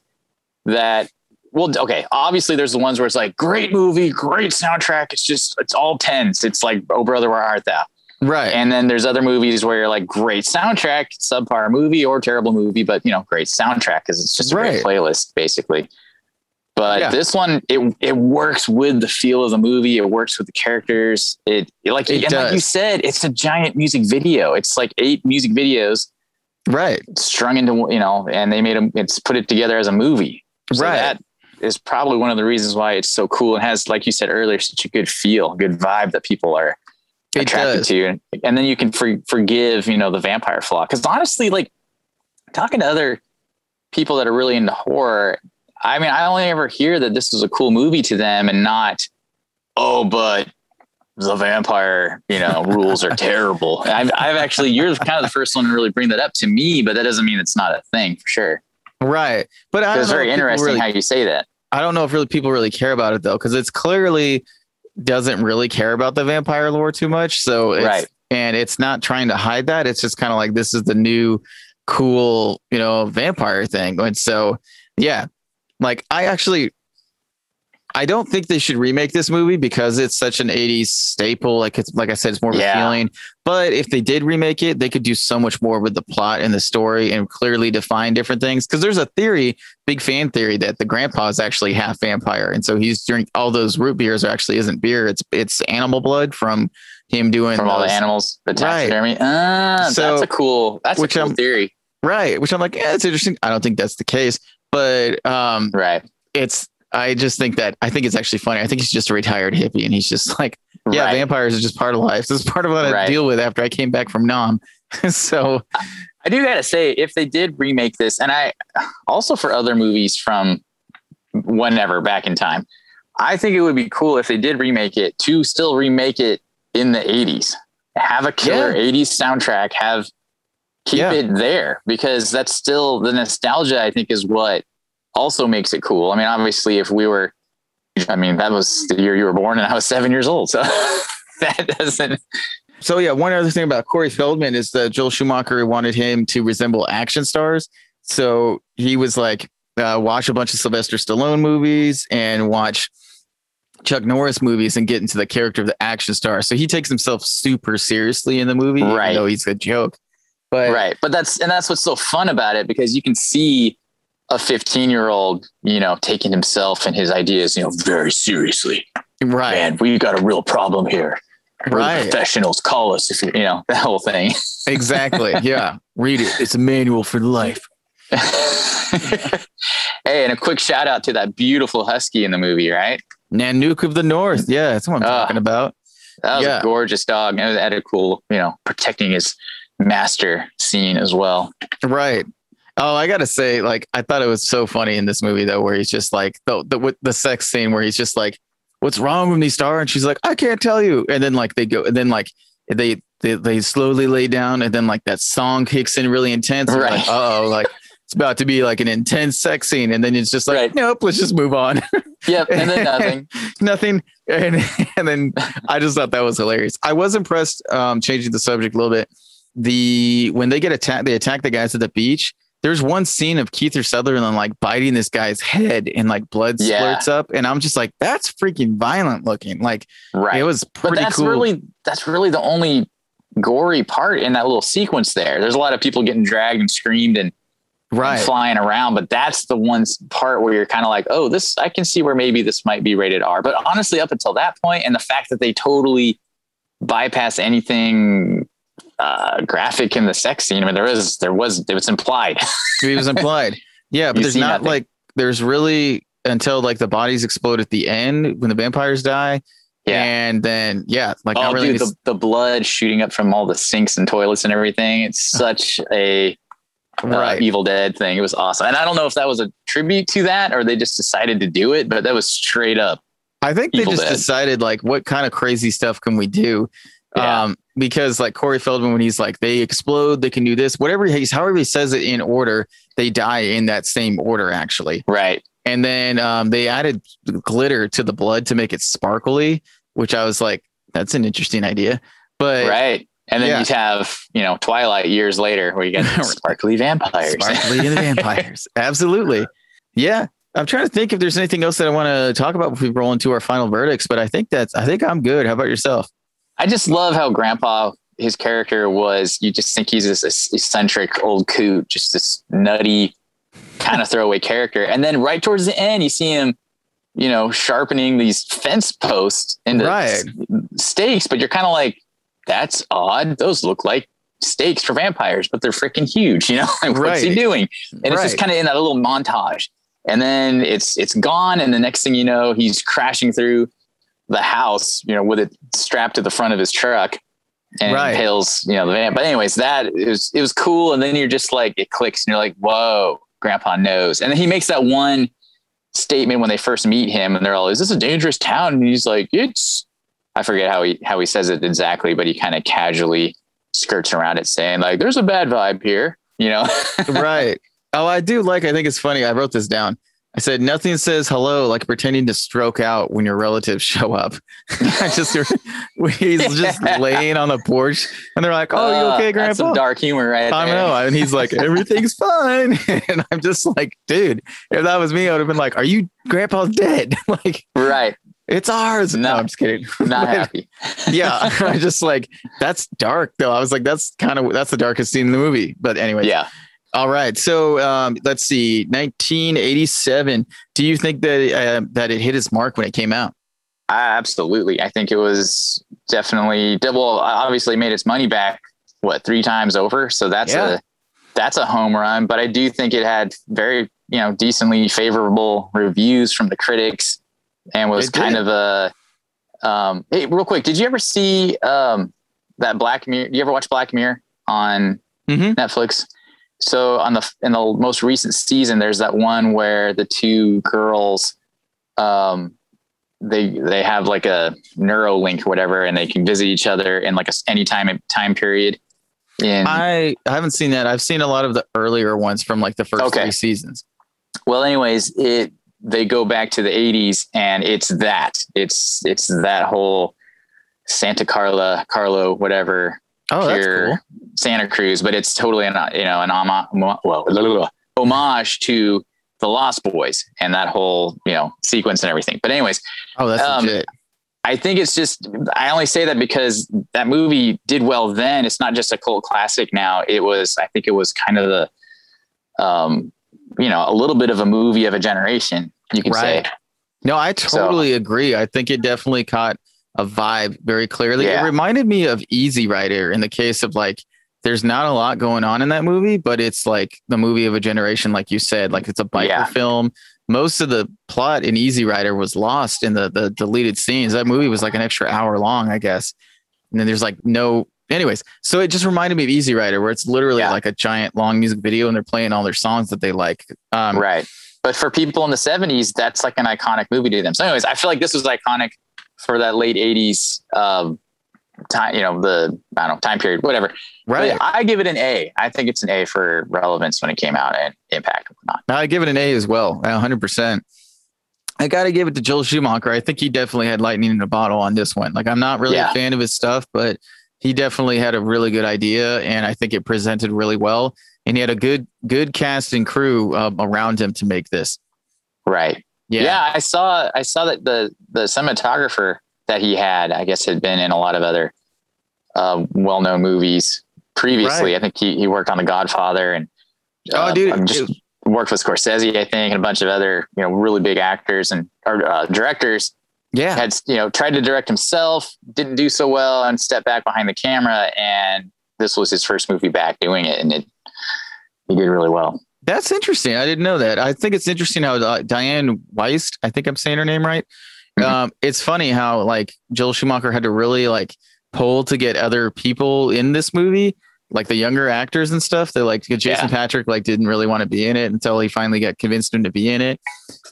that well, okay, obviously there's the ones where it's like great movie, great soundtrack. It's just it's all tens. It's like Oh Brother Where Art Thou? right. And then there's other movies where you're like great soundtrack, subpar movie or terrible movie, but you know, great soundtrack because it's just a great playlist basically. But Yeah. this one, it it works with the feel of the movie. It works with the characters. It, it like It like you said, it's a giant music video. It's like eight music videos right. strung into you know, and they made them. It's put it together as a movie. So Right. That is probably one of the reasons why it's so cool and has, like you said earlier, such a good feel, good vibe that people are It attracted does. to, and, and then you can for, forgive you know the vampire flaw. Because honestly, like talking to other people that are really into horror, I mean, I only ever hear that this is a cool movie to them, and not oh, but the vampire, you know, rules are terrible. I've, I've actually, you're kind of the first one to really bring that up to me, but that doesn't mean it's not a thing for sure. Right. But I It's very interesting really- how you say that. I don't know if really people really care about it though, because it's clearly doesn't really care about the vampire lore too much. So it's, Right. and it's not trying to hide that. It's just kind of like this is the new cool, you know, vampire thing. And so yeah, like I actually I don't think they should remake this movie because it's such an 80s staple. Like it's like I said, it's more of Yeah. a feeling. But if they did remake it, they could do so much more with the plot and the story and clearly define different things. Because there's a theory, big fan theory, that the grandpa is actually half vampire, and so he's drink all those root beers are actually isn't beer. It's it's animal blood from him doing From all the animals, the Right. Ah, So- that's a cool. That's which a cool I'm- theory. right. Which I'm like, yeah, it's interesting. I don't think that's the case, but um, Right. it's I just think that I think it's actually funny. I think he's just a retired hippie, and he's just like, yeah, right. vampires are just part of life. This is part of what I Right. deal with after I came back from Nam. so I do gotta say, if they did remake this, and I also for other movies from whenever back in time, I think it would be cool if they did remake it to still remake it in the 80s. Have a killer Yeah. 80s soundtrack, have keep Yeah. it there because that's still the nostalgia, I think, is what also makes it cool. I mean, obviously, if we were, I mean, that was the year you were born and I was seven years old. So that doesn't, So yeah, one other thing about Corey Feldman is that Joel Schumacher wanted him to resemble action stars. So he was like, uh, watch a bunch of Sylvester Stallone movies and watch Chuck Norris movies and get into the character of the action star. So he takes himself super seriously in the movie, even Right. though he's a joke. But right but that's and that's what's so fun about it because you can see a 15 year old you know taking himself and his ideas you know very seriously right, man we got a real problem here We're right, professionals call us if you you know that whole thing exactly. Yeah, read it. It's a manual for life. hey and a quick shout out to that beautiful husky in the movie right Nanook of the North. Yeah, that's what I'm Ah. talking about. that was Yeah. a gorgeous dog and it had a cool you know protecting his master scene as well Right. Oh, I gotta say, like, I thought it was so funny in this movie though, where he's just like the the with the sex scene where he's just like, "What's wrong with me, Star?" And she's like, "I can't tell you." And then like they go, and then like they they they slowly lay down, and then like that song kicks in really intense. Right. Like, oh, like it's about to be like an intense sex scene, and then it's just like, Right. nope, let's just move on. yep and then nothing Nothing. And and then I just thought that was hilarious. I was impressed. Um, changing the subject a little bit. The when they get attacked, they attack the guys at the beach. There's one scene of Kiefer Sutherland like biting this guy's head and like blood Yeah. splurts up, and I'm just like, that's freaking violent looking. Like right it was pretty but that's cool. really that's really the only gory part in that little sequence there there's a lot of people getting dragged and screamed and, and right. flying around but that's the one part where you're kind of like oh this i can see where maybe this might be rated r but honestly up until that point and the fact that they totally bypass anything uh graphic in the sex scene i mean there was there was it was implied It was implied. Yeah, but You there's not nothing. like there's really until like the bodies explode at the end when the vampires die. Yeah. And then yeah, like oh really dude the, the blood shooting up from all the sinks and toilets and everything it's such a uh, right. Evil Dead thing. It was awesome. And I don't know if that was a tribute to that or they just decided to do it, but that was straight up. I think they just Dead. decided like what kind of crazy stuff can we do? Yeah. Um, because like Corey Feldman, when he's like they explode, they can do this, whatever he's however he says it in order, they die in that same order actually. Right. And then um, they added glitter to the blood to make it sparkly, which I was like, that's an interesting idea. But right. And then Yeah. you have, you know, Twilight years later where you get sparkly vampires. Sparkly and vampires. Absolutely. Yeah. I'm trying to think if there's anything else that I want to talk about before we roll into our final verdicts, but I think that's I think I'm good. How about yourself? I just love how grandpa, his character was, you just think he's this eccentric old coot, just this nutty kind of throwaway character. And then right towards the end, you see him, you know, sharpening these fence posts into Right. stakes, but you're kind of like, that's odd. Those look like stakes for vampires, but they're freaking huge. You know, like, what's he doing? And it's just kind of in that little montage. And then it's it's gone, and the next thing you know, he's crashing through the house, you know, with it strapped to the front of his truck and Right. impales, you know, the van. But anyways, that it was it was cool. And then you're just like, it clicks, and you're like, whoa, grandpa knows. And then he makes that one statement when they first meet him, and they're all, "Is this a dangerous town?" And he's like, "It's." I forget how he how he says it exactly, but he kind of casually skirts around it, saying like, "There's a bad vibe here," you know. right. Oh, I do like. I think it's funny. I wrote this down. I said nothing says hello like pretending to stroke out when your relatives show up. I just he's just laying on the porch and they're like, "Oh, you Uh, okay, that's Grandpa?" some dark humor right I there. know, and he's like, "Everything's fine," and I'm just like, "Dude, if that was me, I would have been like, are you Grandpa's dead? like, Right. it's ours." No, No. I'm just kidding. Not happy. yeah, I just like that's dark though. I was like, that's kind of that's the darkest scene in the movie. But anyway, Yeah. All right. So um, let's see, 1987. Do you think that uh, that it hit its mark when it came out? Absolutely. I think it was definitely double. Obviously, made its money back. What three times over? So that's Yeah. a that's a home run. But I do think it had very you know decently favorable reviews from the critics, and was kind of a. Um, hey, real quick, did you ever see um, that Black Mirror? Do you ever watch Black Mirror on Mhm. Netflix? So on the in the most recent season, there's that one where the two girls, um, they they have like a neuro link or whatever, and they can visit each other in like a any time time period. In I I haven't seen that. I've seen a lot of the earlier ones from like the first Okay. three seasons. well, anyways, it they go back to the 80s, and it's that it's it's that whole Santa Carla, Carlo, whatever Oh, that's Pure cool. Santa Cruz, but it's totally an you know an homo- well, homage to the Lost Boys and that whole you know sequence and everything. But anyways, Oh, that's um, legit. I think it's just I only say that because that movie did well then. It's not just a cult classic now. It was I think it was kind of the um you know a little bit of a movie of a generation, you could Right. say. No, I totally agree. I think it definitely caught a vibe very clearly. It reminded me of Easy Rider in the case of like, there's not a lot going on in that movie, but it's like the movie of a generation, like you said, like it's a biker Yeah. film. Most of the plot in Easy Rider was lost in the the deleted scenes. That movie was like an extra hour long, I guess. And then there's like no, anyways. So it just reminded me of Easy Rider, where it's literally Yeah. like a giant long music video, and they're playing all their songs that they like. Um, right. But for people in the 70s, that's like an iconic movie to them. So, anyways, I feel like this was iconic for that late 80s um, time, you know, the I don't know, time period, whatever. Right. But I give it an A. I think it's an A for relevance when it came out and impact and whatnot. I give it an A as well, hundred percent. I got to give it to Joel Schumacher. I think he definitely had lightning in a bottle on this one. Like I'm not really Yeah. a fan of his stuff, but he definitely had a really good idea, and I think it presented really well. And he had a good good cast and crew um, around him to make this. Right. Yeah, Yeah. I saw I saw that the the cinematographer that he had, I guess, had been in a lot of other uh, well known movies previously. Right. I think he, he worked on The Godfather and Oh, uh, dude, I'm just it- worked with Scorsese, I think, and a bunch of other you know really big actors and or uh, directors. yeah, Had you know tried to direct himself, didn't do so well, and stepped back behind the camera. And this was his first movie back doing it, and it he did really well. That's interesting. I didn't know that. I think it's interesting how uh, Dianne Wiest, I think I'm saying her name right. Mhm. Um, it's funny how like Joel Schumacher had to really like pull to get other people in this movie, like the younger actors and stuff. They like Jason Yeah. Patric like didn't really want to be in it until he finally got convinced him to be in it.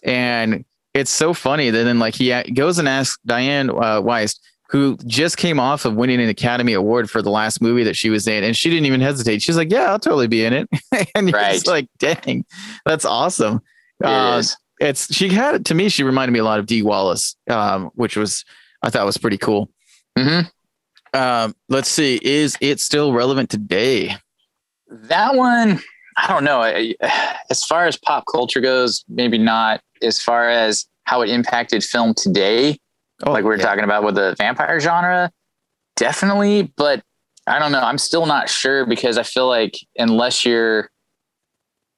And it's so funny that then like he goes and asks Dianne uh, Wiest, who just came off of winning an Academy Award for the last movie that she was in, and she didn't even hesitate. She's like, "Yeah, I'll totally be in it." and Right. it's like, "Dang, that's awesome." It Uh, it's she had to me. She reminded me a lot of Dee Wallace, um, which was I thought was pretty cool. Mhm. Um, let's see, is it still relevant today? That one, I don't know. As far as pop culture goes, maybe not. As far as how it impacted film today, Oh, like we were yeah. talking about with the vampire genre, definitely. But I don't know. I'm still not sure because I feel like unless you're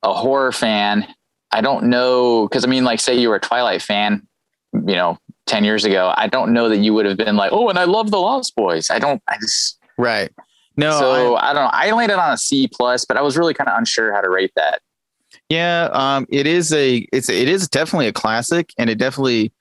a horror fan, I don't know. Because I mean, like, say you were a Twilight fan, you know, 10 years ago, I don't know that you would have been like, oh, and I love the Lost Boys. I don't, I just, right. No, so I- I, don't know. I landed on a C plus, but I was really kind of unsure how to rate that. yeah, um, it is a it's it is definitely a classic, and it definitely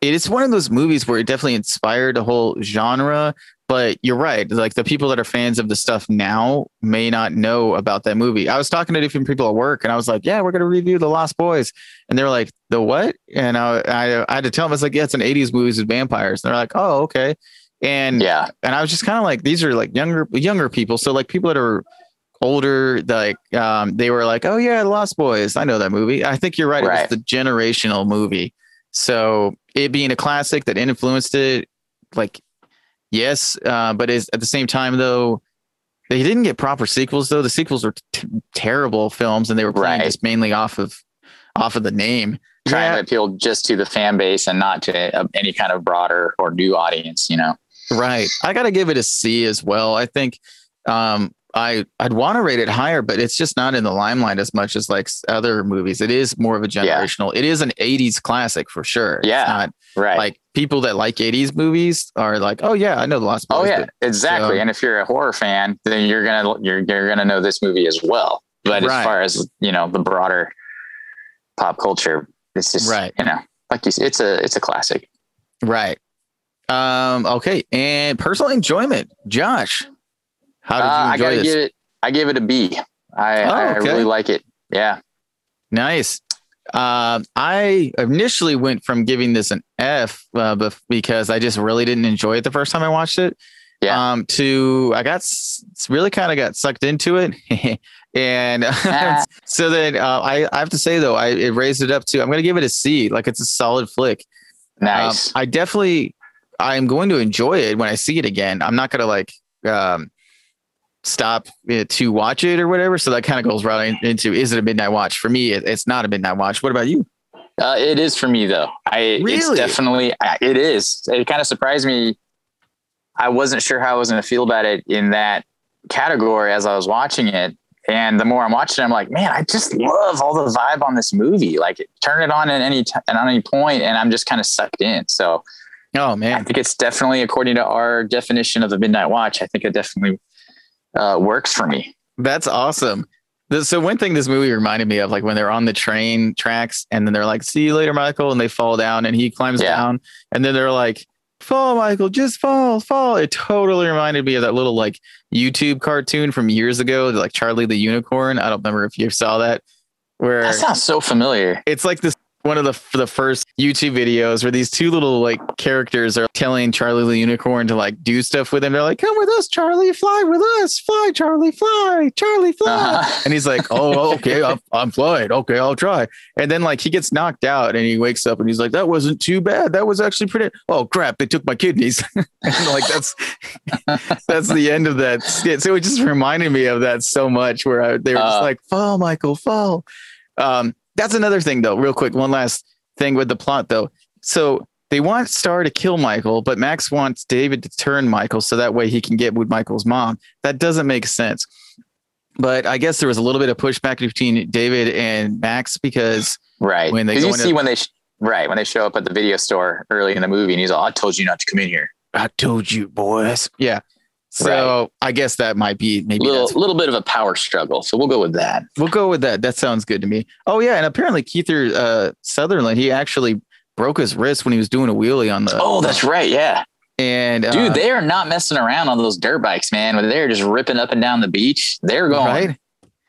it is one of those movies where it definitely inspired a whole genre. But you're right, like the people that are fans of the stuff now may not know about that movie. I was talking to different people at work, and I was like, "Yeah, we're going to review The Lost Boys," and they're like, "The what?" And I, I, I had to tell them, "I was like, yeah, it's an '80s movies with vampires." And they're like, "Oh, okay." And Yeah. and I was just kind of like, these are like younger younger people, so like people that are older, like um, they were like, "Oh yeah, Lost Boys, I know that movie." I think you're right. It Right. was the generational movie, so it being a classic that influenced it, like yes, uh, but is at the same time though. They didn't get proper sequels though. The sequels were t- terrible films, and they were playing Right. just mainly off of off of the name. trying Yeah. to appeal just to the fan base and not to uh, any kind of broader or new audience. You know, Right. I got to give it a C as well. I think um, I I'd want to rate it higher, but it's just not in the limelight as much as like other movies. It is more of a Yeah. generational. It is an 80s classic for sure. It's Yeah. not right? like people that like 80s movies are like, "Oh yeah, I know the Lost Boys." oh yeah, exactly. so- and if you're a horror fan, then you're gonna you're you're gonna know this movie as well. But Right. as far as you know, the broader pop culture, it's just Right. You know, like you said, it's a it's a classic. Right. Um okay, and personal enjoyment. Josh, how did you Uh, I enjoy gotta this? give it. I gave it a B. I, Oh, I okay. really like it. Yeah. Nice. Um, I initially went from giving this an F uh, because I just really didn't enjoy it the first time I watched it. Yeah. Um, to I got really kind of got sucked into it, and Ah. so then uh, I I have to say though I it raised it up to I'm gonna give it a C. Like it's a solid flick. Um, Nice. I definitely I'm going to enjoy it when I see it again. I'm not gonna like um stop uh, to watch it or whatever. So that kind of goes right into is it a midnight watch? For me, it's not a midnight watch. What about you? Uh, it is for me though. I it's Really? definitely it is. It kind of surprised me. I wasn't sure how I was going to feel about it in that category as I was watching it. And the more I'm watching, it, I'm like, man, I just love all the vibe on this movie. Like, turn it on at any t- at any point, and I'm just kind of sucked in. So Oh man, I think it's definitely according to our definition of the midnight watch. I think it definitely uh, works for me. that's awesome. So one thing this movie reminded me of, like when they're on the train tracks, and then they're like, "See you later, Michael," and they fall down, and he climbs Yeah. down, and then they're like, "Fall, Michael, just fall, fall." It totally reminded me of that little like YouTube cartoon from years ago, like Charlie the Unicorn. I don't remember if you saw that, where That sounds so familiar. it's like this one of the the first YouTube videos where these two little like characters are telling Charlie the unicorn to like do stuff with him. They're like, "Come with us, Charlie. Fly with us. Fly, Charlie. Fly, Charlie. Fly." Uh-huh. And he's like, "Oh, okay, I'm, I'm flying. Okay, I'll try." And then like he gets knocked out and he wakes up and he's like, "That wasn't too bad. That was actually pretty." Oh crap! They took my kidneys. like that's that's the end of that skit. So it just reminded me of that so much, where I, they were just Uh. like, "Fall, Michael, fall." Um, that's another thing, though. Real quick, one last thing with the plot, though. So they want Star to kill Michael, but Max wants David to turn Michael so that way he can get with Michael's mom. That doesn't make sense. But I guess there was a little bit of pushback between David and Max because Right. when they Because go you into- see when they sh- right when they show up at the video store early in the movie, and he's all, "I told you not to come in here." I told you, boys. Yeah. So I guess that might be maybe Little little bit of a power struggle. So we'll go with that. we'll go with that. That sounds good to me. Oh yeah, and apparently Kiefer uh, Sutherland he actually broke his wrist when he was doing a wheelie on the. Oh, that's right. Yeah, and uh, dude, they are not messing around on those dirt bikes, man. When they're just ripping up and down the beach, they're going, right.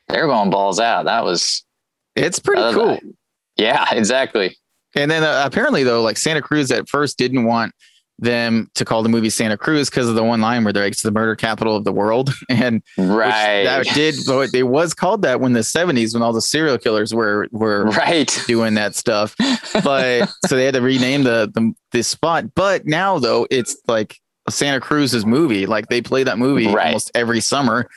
they're going balls out. That was It's pretty uh, cool. Yeah, exactly. And then uh, apparently though, like Santa Cruz at first didn't want them to call the movie Santa Cruz because of the one line where they're like, it's the murder capital of the world. And Right. that did, but it was called that when the 70s when all the serial killers were were right. doing that stuff. But so they had to rename the the, the spot. But now though, it's like a Santa Cruz's movie. Like they play that movie Right. almost every summer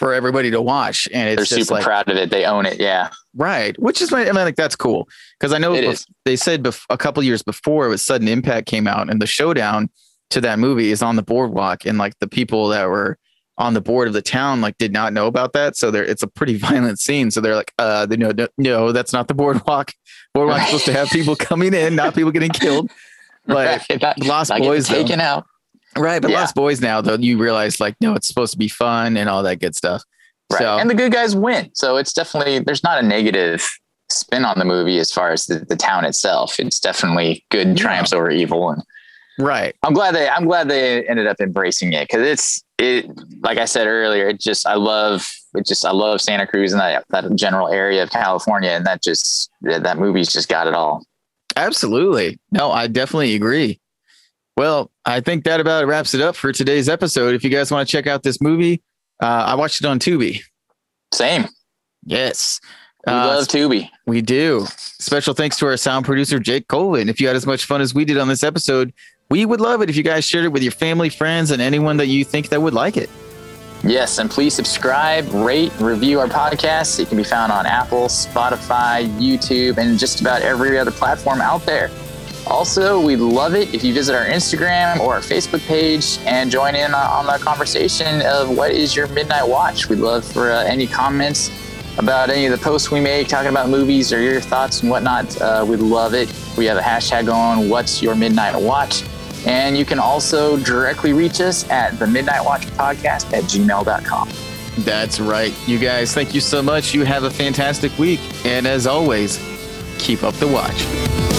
for everybody to watch. And it's They're super like proud of it. They own it. Yeah. Right, which is, I mean, like that's cool because I know bef- they said bef- a couple years before it was Sudden Impact came out, and the showdown to that movie is on the boardwalk, and like the people that were on the board of the town like did not know about that, so there it's a pretty violent scene. So they're like, uh, they know, no, no, that's not the boardwalk. Boardwalk's supposed to have people coming in, not people getting killed. But Right. Not- Lost not Boys, though. taken out. Right, but Yeah. Lost Boys now though, you realize like no, it's supposed to be fun and all that good stuff. Right. So and the good guys win. So it's definitely there's not a negative spin on the movie as far as the, the town itself. It's definitely good Yeah. triumphs over evil. And right, I'm glad they I'm glad they ended up embracing it because it's it like I said earlier, it just I love it just I love Santa Cruz and that that general area of California and that just that, that movie's just got it all. Absolutely. No, I definitely agree. Well, I think that about wraps it up for today's episode. If you guys want to check out this movie, uh, I watched it on Tubi. Same. Yes. We Uh, love Tubi. We do. Special thanks to our sound producer, Jake Colvin. If you had as much fun as we did on this episode, we would love it if you guys shared it with your family, friends, and anyone that you think that would like it. Yes, and please subscribe, rate, review our podcast. It can be found on Apple, Spotify, YouTube, and just about every other platform out there. Also, we'd love it if you visit our Instagram or our Facebook page and join in on the conversation of what is your midnight watch. We'd love for uh, any comments about any of the posts we make talking about movies or your thoughts and whatnot. Uh, we'd love it. We have a hashtag going, What's Your Midnight Watch? And you can also directly reach us at the Midnight Watch Podcast at gmail.com. That's right. You guys, thank you so much. You have a fantastic week. And as always, keep up the watch.